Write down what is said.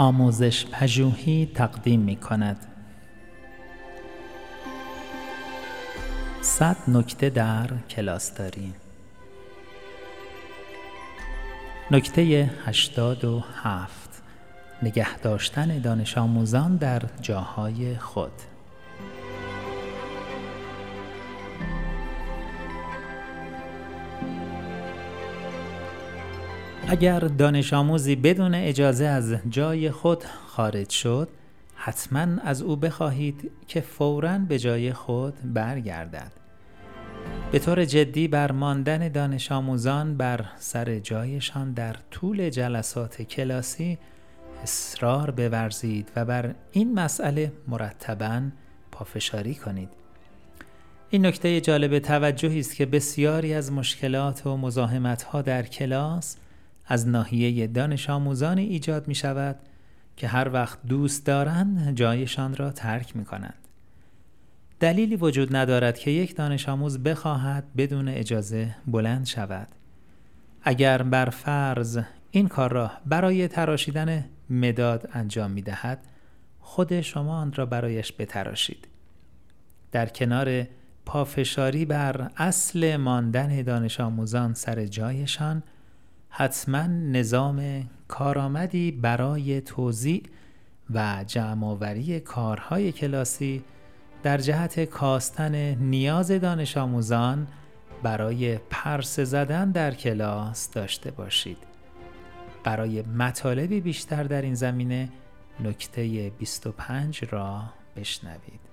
آموزش پژوهی تقدیم می کند صد نکته در کلاس داریم. نکته هشتاد و هفت. نگه داشتن دانش آموزان در جاهای خود. اگر دانش آموزی بدون اجازه از جای خود خارج شد حتما از او بخواهید که فورا به جای خود برگردد. به طور جدی بر ماندن دانش آموزان بر سر جایشان در طول جلسات کلاسی اصرار بورزید و بر این مسئله مرتبا پافشاری کنید. این نکته جالب توجهی است که بسیاری از مشکلات و مزاحمت‌ها در کلاس از ناحیه دانش آموزانی ایجاد می شود که هر وقت دوست دارند جایشان را ترک می کنند. دلیلی وجود ندارد که یک دانش آموز بخواهد بدون اجازه بلند شود. اگر بر فرض این کار را برای تراشیدن مداد انجام می دهد خود شما آن را برایش بتراشید. در کنار پافشاری بر اصل ماندن دانش آموزان سر جایشان حتما نظام کارآمدی برای توزیع و جمعآوری کارهای کلاسی در جهت کاستن نیاز دانش آموزان برای پرس زدن در کلاس داشته باشید. برای مطالبی بیشتر در این زمینه نکته 25 را بشنوید.